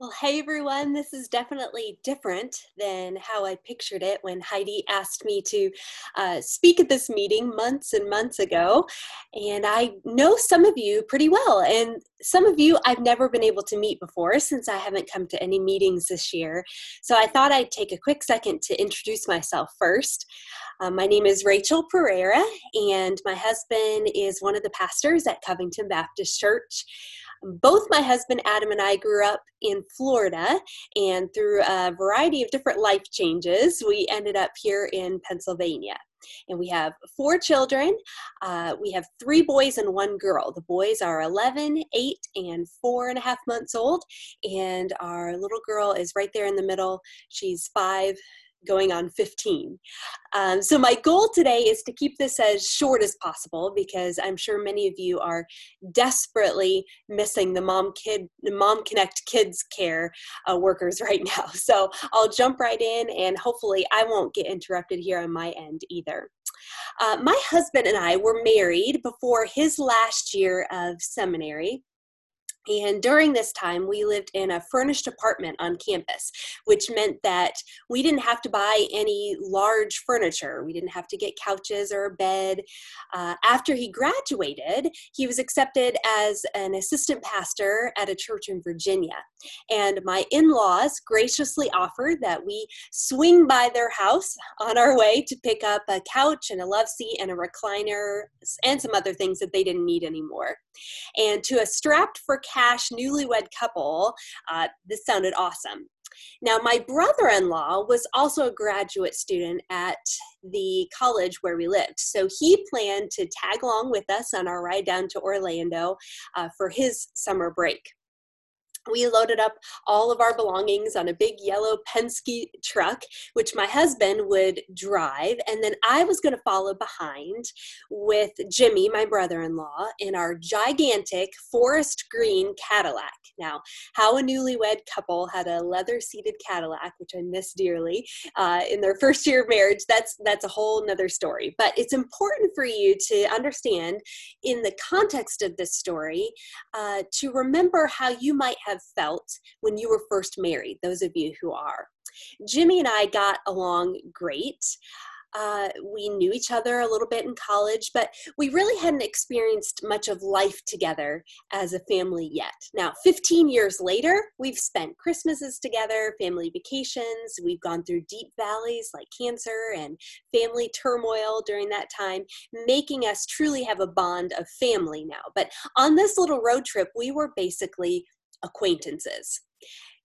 Well, hey everyone, this is definitely different than how I pictured it when Heidi asked me to uh, speak at this meeting months and months ago. And I know some of you pretty well, and some of you I've never been able to meet before since I haven't come to any meetings this year. So I thought I'd take a quick second to introduce myself first. Um, my name is Rachel Pereira, and my husband is one of the pastors at Covington Baptist Church. Both my husband Adam and I grew up in Florida, and through a variety of different life changes, we ended up here in Pennsylvania. And we have four children. Uh, we have three boys and one girl. The boys are 11, 8, and four and a half months old. And our little girl is right there in the middle. She's five, going on 15. Um, so, my goal today is to keep this as short as possible because I'm sure many of you are desperately missing the mom kid, the mom connect kids care uh, workers right now. So, I'll jump right in and hopefully I won't get interrupted here on my end either. Uh, my husband and I were married before his last year of seminary. And during this time, we lived in a furnished apartment on campus, which meant that we didn't have to buy any large furniture. We didn't have to get couches or a bed. Uh, after he graduated, he was accepted as an assistant pastor at a church in Virginia. And my in laws graciously offered that we swing by their house on our way to pick up a couch and a love seat and a recliner and some other things that they didn't need anymore. And to a strapped for newlywed couple, uh, this sounded awesome. Now, my brother in law was also a graduate student at the college where we lived. So he planned to tag along with us on our ride down to Orlando uh, for his summer break we loaded up all of our belongings on a big yellow Penske truck, which my husband would drive. And then I was going to follow behind with Jimmy, my brother in law, in our gigantic forest green Cadillac. Now, how a newlywed couple had a leather seated Cadillac, which I miss dearly, uh, in their first year of marriage, that's, that's a whole nother story. But it's important for you to understand in the context of this story uh, to remember how you might have have felt when you were first married, those of you who are. Jimmy and I got along great. Uh, we knew each other a little bit in college, but we really hadn't experienced much of life together as a family yet. Now, 15 years later, we've spent Christmases together, family vacations, we've gone through deep valleys like cancer and family turmoil during that time, making us truly have a bond of family now. But on this little road trip, we were basically acquaintances.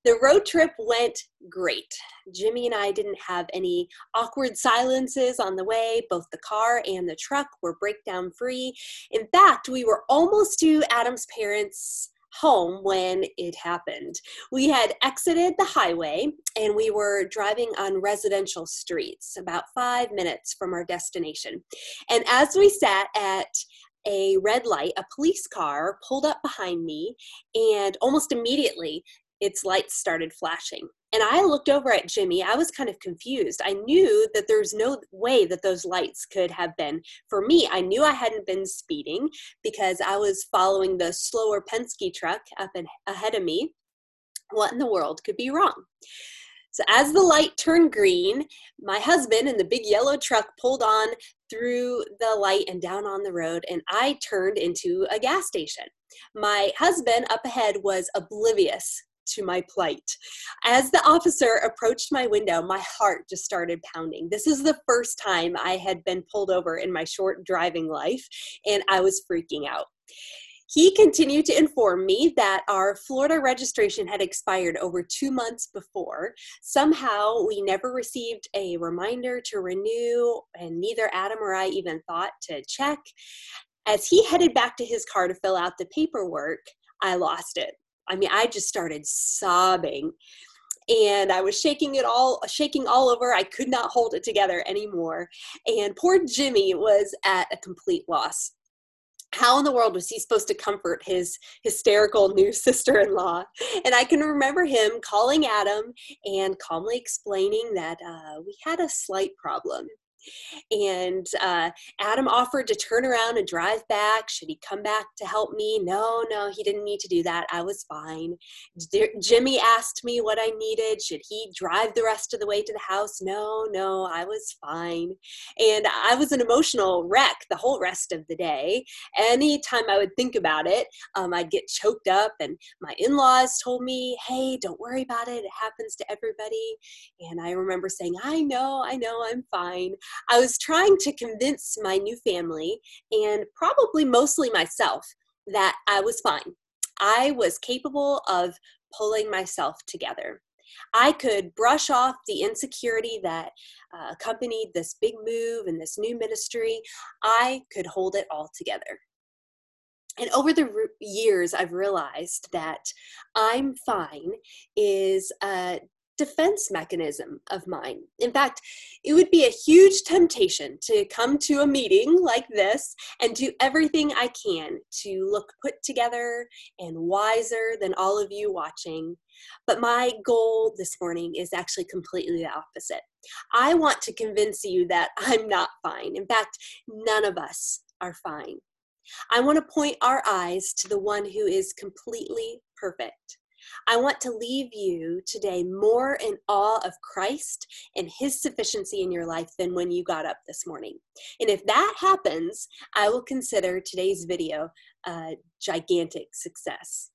The road trip went great. Jimmy and I didn't have any awkward silences on the way. Both the car and the truck were breakdown free. In fact, we were almost to Adam's parents' home when it happened. We had exited the highway and we were driving on residential streets about five minutes from our destination. And as we sat at a red light, a police car pulled up behind me, and almost immediately its lights started flashing. And I looked over at Jimmy. I was kind of confused. I knew that there's no way that those lights could have been for me. I knew I hadn't been speeding because I was following the slower Penske truck up and ahead of me. What in the world could be wrong? So as the light turned green, my husband in the big yellow truck pulled on through the light and down on the road, and I turned into a gas station. My husband up ahead was oblivious to my plight. As the officer approached my window, my heart just started pounding. This is the first time I had been pulled over in my short driving life, and I was freaking out. He continued to inform me that our Florida registration had expired over two months before. Somehow, we never received a reminder to renew, and neither Adam or I even thought to check. As he headed back to his car to fill out the paperwork, I lost it. I mean, I just started sobbing and I was shaking it all, shaking all over. I could not hold it together anymore. And poor Jimmy was at a complete loss how in the world was he supposed to comfort his hysterical new sister-in-law? And i can remember him calling adam and calmly explaining that uh, we had a slight problem And uh, Adam offered to turn around and drive back. Should he come back to help me? No, no, he didn't need to do that. I was fine. Jimmy asked me what I needed. Should he drive the rest of the way to the house? No, no, I was fine. And I was an emotional wreck the whole rest of the day. Anytime I would think about it, um, I'd get choked up. And my in laws told me, hey, don't worry about it. It happens to everybody. And I remember saying, I know, I know, I'm fine. I was trying to convince my new family and probably mostly myself that I was fine. I was capable of pulling myself together. I could brush off the insecurity that uh, accompanied this big move and this new ministry. I could hold it all together. And over the years, I've realized that I'm fine is a defense mechanism of mine. In fact, it would be a huge temptation to come to a meeting like this and do everything I can to look put together and wiser than all of you watching. But my goal this morning is actually completely the opposite. I want to convince you that I'm not fine. In fact, none of us are fine. I want to point our eyes to the one who is completely perfect I want to leave you today more in awe of Christ and his sufficiency in your life than when you got up this morning. And if that happens, I will consider today's video a gigantic success.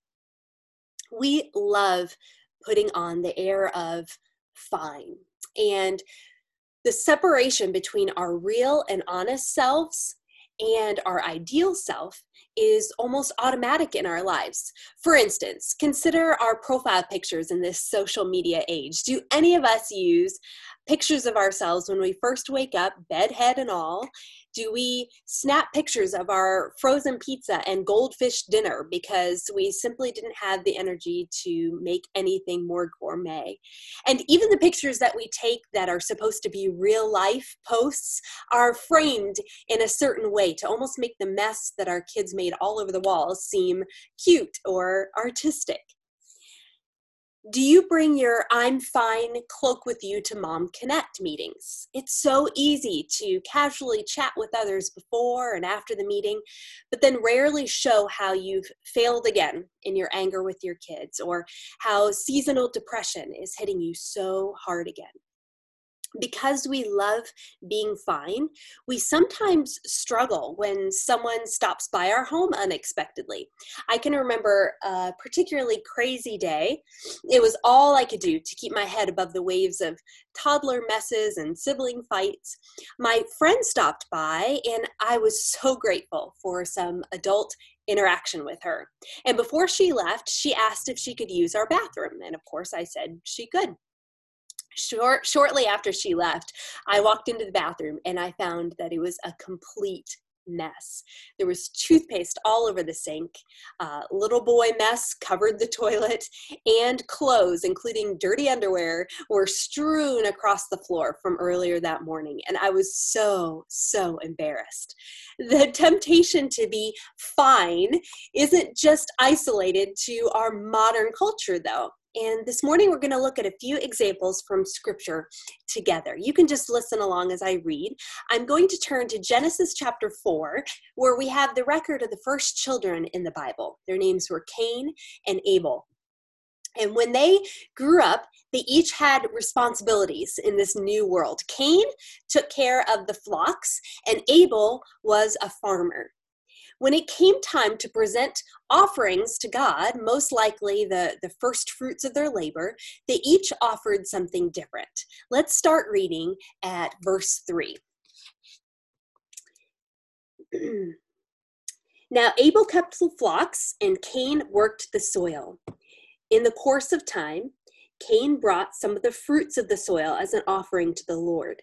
We love putting on the air of fine. And the separation between our real and honest selves and our ideal self is almost automatic in our lives. For instance, consider our profile pictures in this social media age. Do any of us use pictures of ourselves when we first wake up, bedhead and all? Do we snap pictures of our frozen pizza and goldfish dinner because we simply didn't have the energy to make anything more gourmet? And even the pictures that we take that are supposed to be real life posts are framed in a certain way to almost make the mess that our kids made all over the walls seem cute or artistic. Do you bring your I'm fine cloak with you to Mom Connect meetings? It's so easy to casually chat with others before and after the meeting, but then rarely show how you've failed again in your anger with your kids or how seasonal depression is hitting you so hard again because we love being fine, we sometimes struggle when someone stops by our home unexpectedly. I can remember a particularly crazy day. It was all I could do to keep my head above the waves of toddler messes and sibling fights. My friend stopped by, and I was so grateful for some adult interaction with her. And before she left, she asked if she could use our bathroom. And of course, I said she could short, shortly after she left, I walked into the bathroom and I found that it was a complete mess. There was toothpaste all over the sink, uh, little boy mess covered the toilet, and clothes, including dirty underwear, were strewn across the floor from earlier that morning. And I was so, so embarrassed. The temptation to be fine isn't just isolated to our modern culture, though. And this morning, we're going to look at a few examples from Scripture together. You can just listen along as I read. I'm going to turn to Genesis chapter 4, where we have the record of the first children in the Bible. Their names were Cain and Abel. And when they grew up, they each had responsibilities in this new world. Cain took care of the flocks, and Abel was a farmer. When it came time to present offerings to God, most likely the, the first fruits of their labor, they each offered something different. Let's start reading at verse 3. now Abel kept the flocks, and Cain worked the soil. In the course of time, Cain brought some of the fruits of the soil as an offering to the Lord.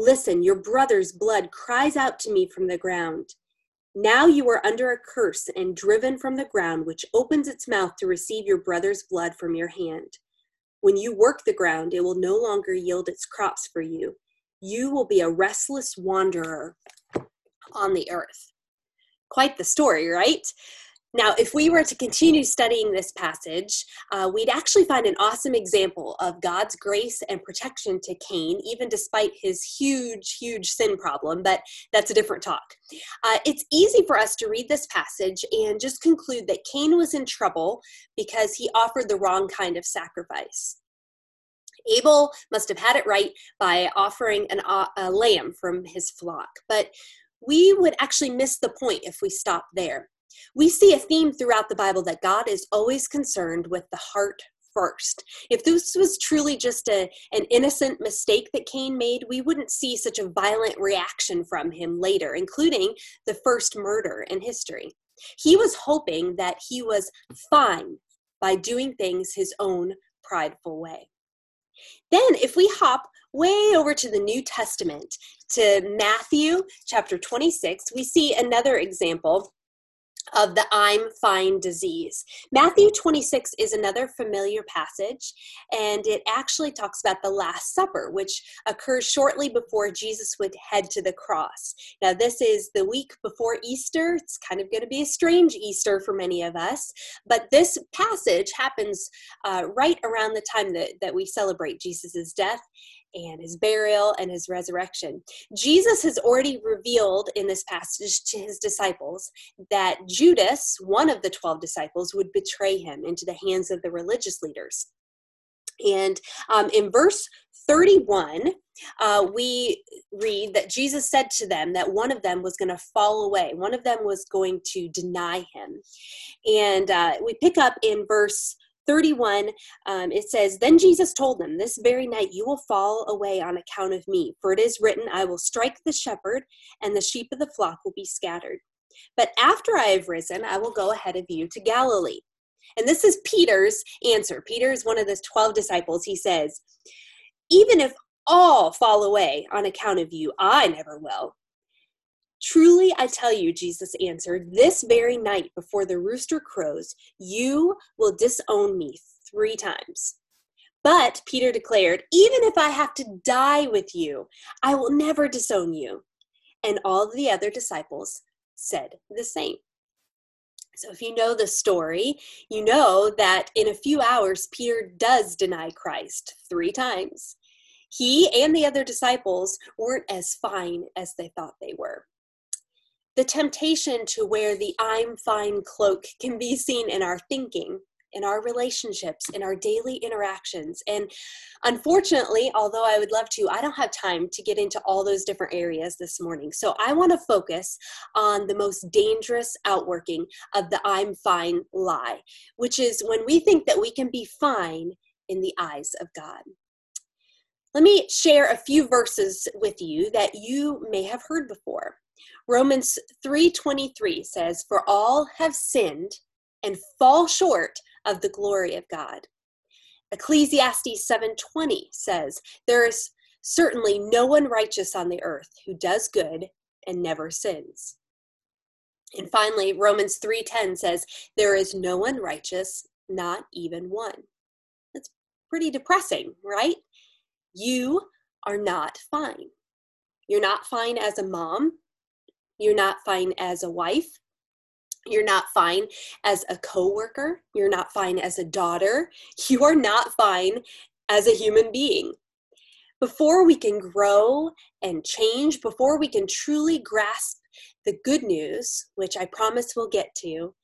Listen, your brother's blood cries out to me from the ground. Now you are under a curse and driven from the ground, which opens its mouth to receive your brother's blood from your hand. When you work the ground, it will no longer yield its crops for you. You will be a restless wanderer on the earth. Quite the story, right? Now, if we were to continue studying this passage, uh, we'd actually find an awesome example of God's grace and protection to Cain, even despite his huge, huge sin problem, but that's a different talk. Uh, it's easy for us to read this passage and just conclude that Cain was in trouble because he offered the wrong kind of sacrifice. Abel must have had it right by offering an, uh, a lamb from his flock, but we would actually miss the point if we stop there. We see a theme throughout the Bible that God is always concerned with the heart first. If this was truly just a, an innocent mistake that Cain made, we wouldn't see such a violent reaction from him later, including the first murder in history. He was hoping that he was fine by doing things his own prideful way. Then, if we hop way over to the New Testament, to Matthew chapter 26, we see another example of the I'm fine disease. Matthew 26 is another familiar passage, and it actually talks about the Last Supper, which occurs shortly before Jesus would head to the cross. Now, this is the week before Easter. It's kind of going to be a strange Easter for many of us, but this passage happens uh, right around the time that, that we celebrate Jesus' death and his burial and his resurrection. Jesus has already revealed in this passage to his disciples that Judas, one of the 12 disciples, would betray him into the hands of the religious leaders. And um, in verse 31, uh, we read that Jesus said to them that one of them was going to fall away, one of them was going to deny him. And uh, we pick up in verse 31, um, it says, Then Jesus told them, This very night you will fall away on account of me, for it is written, I will strike the shepherd, and the sheep of the flock will be scattered. But after I have risen, I will go ahead of you to Galilee. And this is Peter's answer. Peter is one of the 12 disciples. He says, Even if all fall away on account of you, I never will. Truly, I tell you, Jesus answered, this very night before the rooster crows, you will disown me three times. But Peter declared, Even if I have to die with you, I will never disown you. And all the other disciples said the same. So, if you know the story, you know that in a few hours, Peter does deny Christ three times. He and the other disciples weren't as fine as they thought they were the temptation to wear the I'm fine cloak can be seen in our thinking, in our relationships, in our daily interactions. And unfortunately, although I would love to, I don't have time to get into all those different areas this morning. So I want to focus on the most dangerous outworking of the I'm fine lie, which is when we think that we can be fine in the eyes of God. Let me share a few verses with you that you may have heard before. Romans 3:23 says, "For all have sinned and fall short of the glory of God." Ecclesiastes 7:20 says, "There is certainly no one righteous on the earth who does good and never sins." And finally, Romans 3:10 says, "There is no one righteous, not even one." That's pretty depressing, right? You are not fine. You're not fine as a mom. You're not fine as a wife. You're not fine as a coworker. You're not fine as a daughter. You are not fine as a human being. Before we can grow and change, before we can truly grasp the good news, which I promise we'll get to,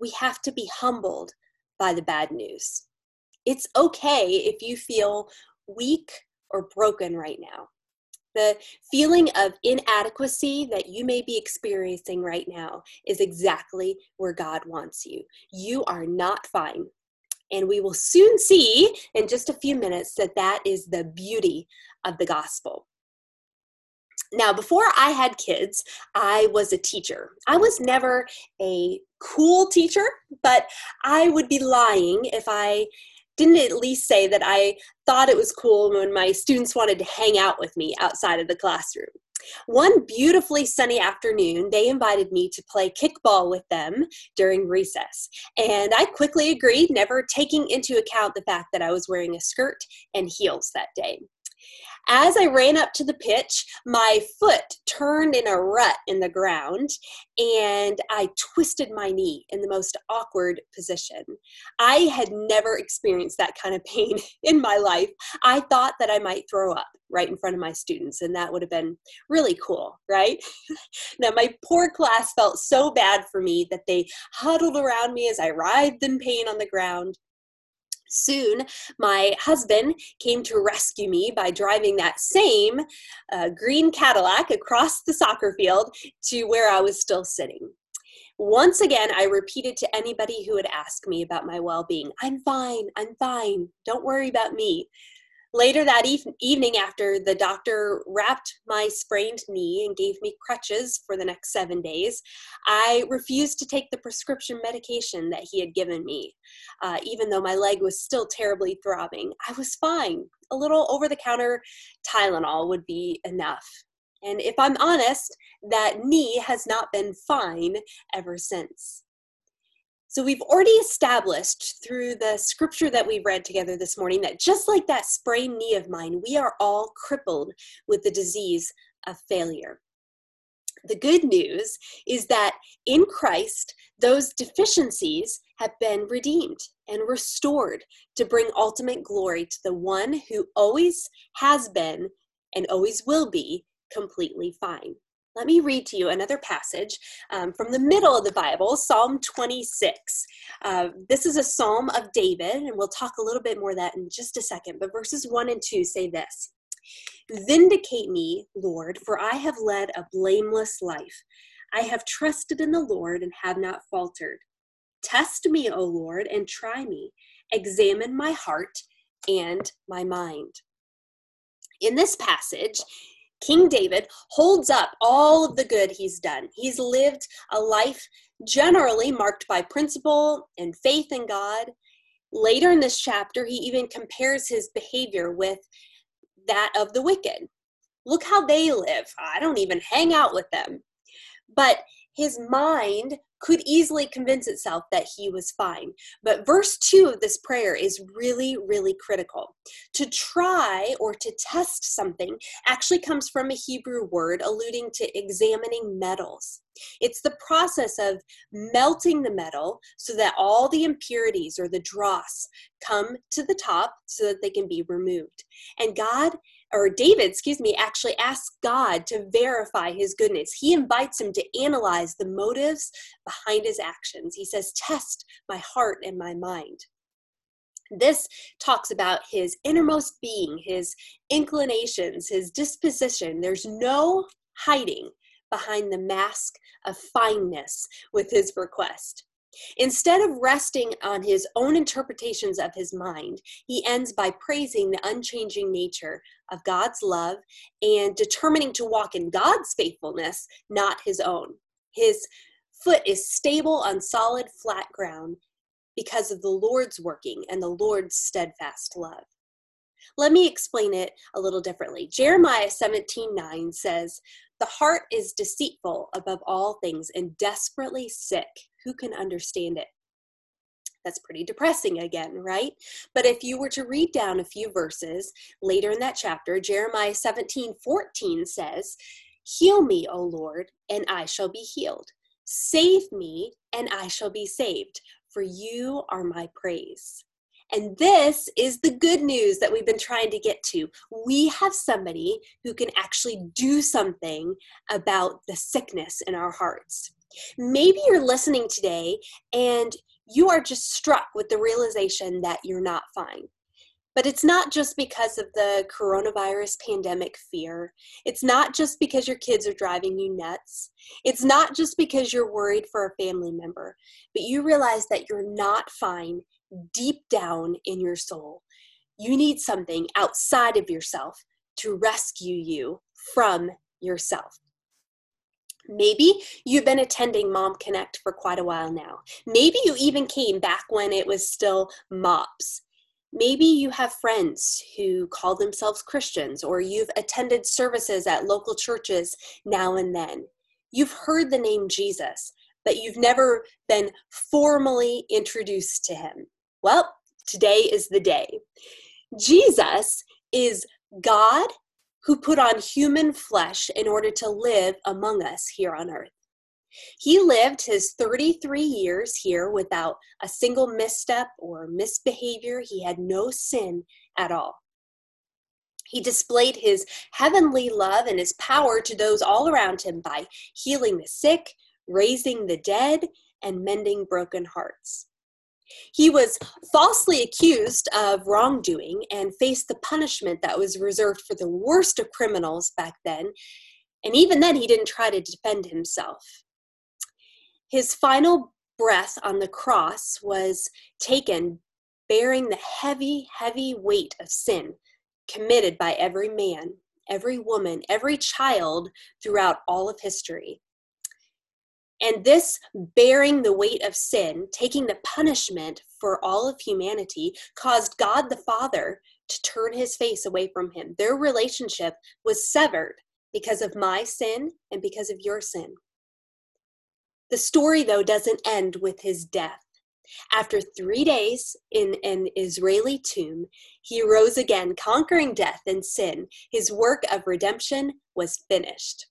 we have to be humbled by the bad news. It's okay if you feel weak or broken right now. The feeling of inadequacy that you may be experiencing right now is exactly where God wants you. You are not fine. And we will soon see in just a few minutes that that is the beauty of the gospel. Now, before I had kids, I was a teacher. I was never a cool teacher, but I would be lying if I didn't at least say that I thought it was cool when my students wanted to hang out with me outside of the classroom. One beautifully sunny afternoon, they invited me to play kickball with them during recess. And I quickly agreed, never taking into account the fact that I was wearing a skirt and heels that day. As I ran up to the pitch, my foot turned in a rut in the ground and I twisted my knee in the most awkward position. I had never experienced that kind of pain in my life. I thought that I might throw up right in front of my students, and that would have been really cool, right? now, my poor class felt so bad for me that they huddled around me as I writhed in pain on the ground. Soon, my husband came to rescue me by driving that same uh, green Cadillac across the soccer field to where I was still sitting. Once again, I repeated to anybody who would ask me about my well being I'm fine, I'm fine, don't worry about me. Later that evening, after the doctor wrapped my sprained knee and gave me crutches for the next seven days, I refused to take the prescription medication that he had given me. Uh, even though my leg was still terribly throbbing, I was fine. A little over the counter Tylenol would be enough. And if I'm honest, that knee has not been fine ever since. So we've already established through the scripture that we read together this morning that just like that sprained knee of mine, we are all crippled with the disease of failure. The good news is that in Christ, those deficiencies have been redeemed and restored to bring ultimate glory to the one who always has been and always will be completely fine. Let me read to you another passage um, from the middle of the Bible, Psalm 26. Uh, this is a psalm of David, and we'll talk a little bit more of that in just a second. But verses 1 and 2 say this Vindicate me, Lord, for I have led a blameless life. I have trusted in the Lord and have not faltered. Test me, O Lord, and try me. Examine my heart and my mind. In this passage, King David holds up all of the good he's done. He's lived a life generally marked by principle and faith in God. Later in this chapter, he even compares his behavior with that of the wicked. Look how they live. I don't even hang out with them. But his mind could easily convince itself that he was fine. But verse 2 of this prayer is really, really critical. To try or to test something actually comes from a Hebrew word alluding to examining metals. It's the process of melting the metal so that all the impurities or the dross come to the top so that they can be removed. And God or David, excuse me, actually asks God to verify his goodness. He invites him to analyze the motives behind his actions. He says, Test my heart and my mind. This talks about his innermost being, his inclinations, his disposition. There's no hiding behind the mask of fineness with his request. Instead of resting on his own interpretations of his mind, he ends by praising the unchanging nature of God's love and determining to walk in God's faithfulness, not his own. His foot is stable on solid, flat ground because of the Lord's working and the Lord's steadfast love. Let me explain it a little differently. Jeremiah 17 9 says, The heart is deceitful above all things and desperately sick. Who can understand it? That's pretty depressing again, right? But if you were to read down a few verses later in that chapter, Jeremiah 17 14 says, Heal me, O Lord, and I shall be healed. Save me, and I shall be saved, for you are my praise. And this is the good news that we've been trying to get to. We have somebody who can actually do something about the sickness in our hearts. Maybe you're listening today and you are just struck with the realization that you're not fine. But it's not just because of the coronavirus pandemic fear. It's not just because your kids are driving you nuts. It's not just because you're worried for a family member, but you realize that you're not fine deep down in your soul. You need something outside of yourself to rescue you from yourself. Maybe you've been attending Mom Connect for quite a while now. Maybe you even came back when it was still MOPS. Maybe you have friends who call themselves Christians, or you've attended services at local churches now and then. You've heard the name Jesus, but you've never been formally introduced to him. Well, today is the day. Jesus is God who put on human flesh in order to live among us here on earth. He lived his 33 years here without a single misstep or misbehavior. He had no sin at all. He displayed his heavenly love and his power to those all around him by healing the sick, raising the dead, and mending broken hearts. He was falsely accused of wrongdoing and faced the punishment that was reserved for the worst of criminals back then. And even then, he didn't try to defend himself. His final breath on the cross was taken bearing the heavy, heavy weight of sin committed by every man, every woman, every child throughout all of history. And this bearing the weight of sin, taking the punishment for all of humanity, caused God the Father to turn his face away from him. Their relationship was severed because of my sin and because of your sin. The story, though, doesn't end with his death. After three days in an Israeli tomb, he rose again, conquering death and sin. His work of redemption was finished.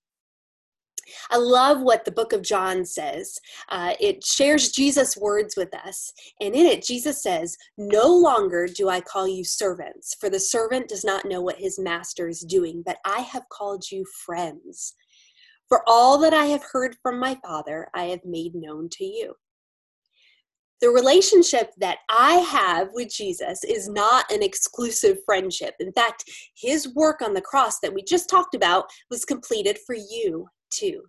I love what the book of John says. Uh, it shares Jesus' words with us. And in it, Jesus says, No longer do I call you servants, for the servant does not know what his master is doing, but I have called you friends. For all that I have heard from my Father, I have made known to you. The relationship that I have with Jesus is not an exclusive friendship. In fact, his work on the cross that we just talked about was completed for you too.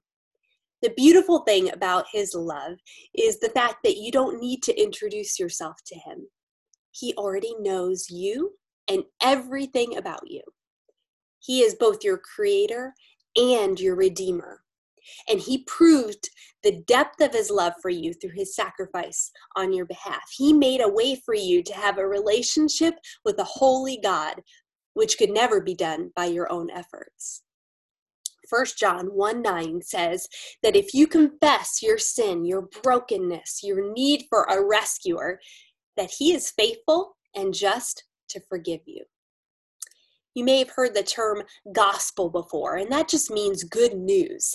The beautiful thing about his love is the fact that you don't need to introduce yourself to him. He already knows you and everything about you. He is both your creator and your redeemer. And he proved the depth of his love for you through his sacrifice on your behalf. He made a way for you to have a relationship with a holy God, which could never be done by your own efforts. 1 John 1 9 says that if you confess your sin, your brokenness, your need for a rescuer, that he is faithful and just to forgive you. You may have heard the term gospel before, and that just means good news.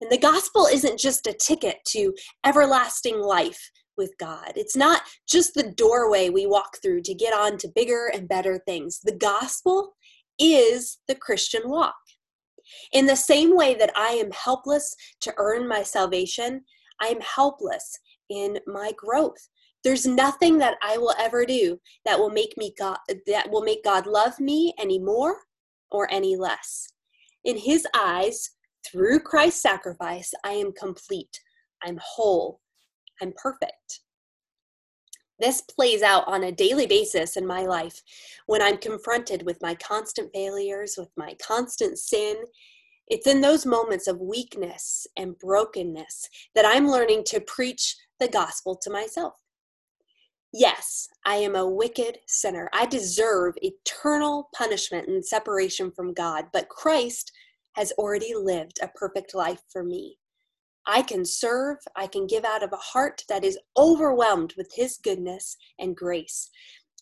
And the gospel isn't just a ticket to everlasting life with God. It's not just the doorway we walk through to get on to bigger and better things. The gospel is the Christian walk. In the same way that I am helpless to earn my salvation, I am helpless in my growth. There's nothing that I will ever do that will make me God that will make God love me any more or any less. In his eyes, through Christ's sacrifice, I am complete. I'm whole. I'm perfect. This plays out on a daily basis in my life when I'm confronted with my constant failures, with my constant sin. It's in those moments of weakness and brokenness that I'm learning to preach the gospel to myself. Yes, I am a wicked sinner. I deserve eternal punishment and separation from God, but Christ has already lived a perfect life for me. I can serve, I can give out of a heart that is overwhelmed with His goodness and grace.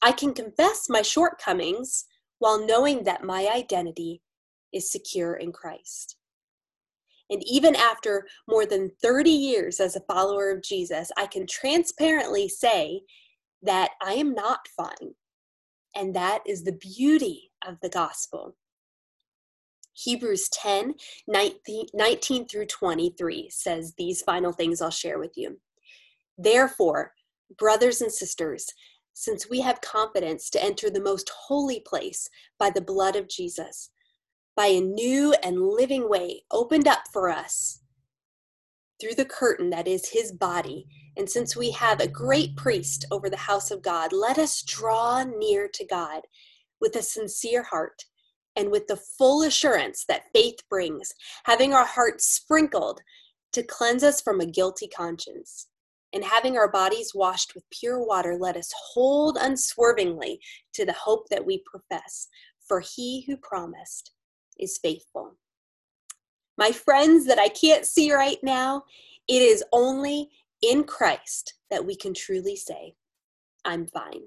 I can confess my shortcomings while knowing that my identity is secure in Christ. And even after more than 30 years as a follower of Jesus, I can transparently say that I am not fine. And that is the beauty of the gospel. Hebrews 10 19, 19 through 23 says these final things I'll share with you. Therefore, brothers and sisters, since we have confidence to enter the most holy place by the blood of Jesus, by a new and living way opened up for us through the curtain that is his body. And since we have a great priest over the house of God, let us draw near to God with a sincere heart and with the full assurance that faith brings, having our hearts sprinkled to cleanse us from a guilty conscience and having our bodies washed with pure water, let us hold unswervingly to the hope that we profess. For he who promised is faithful. My friends that I can't see right now, it is only in Christ that we can truly say, I'm fine.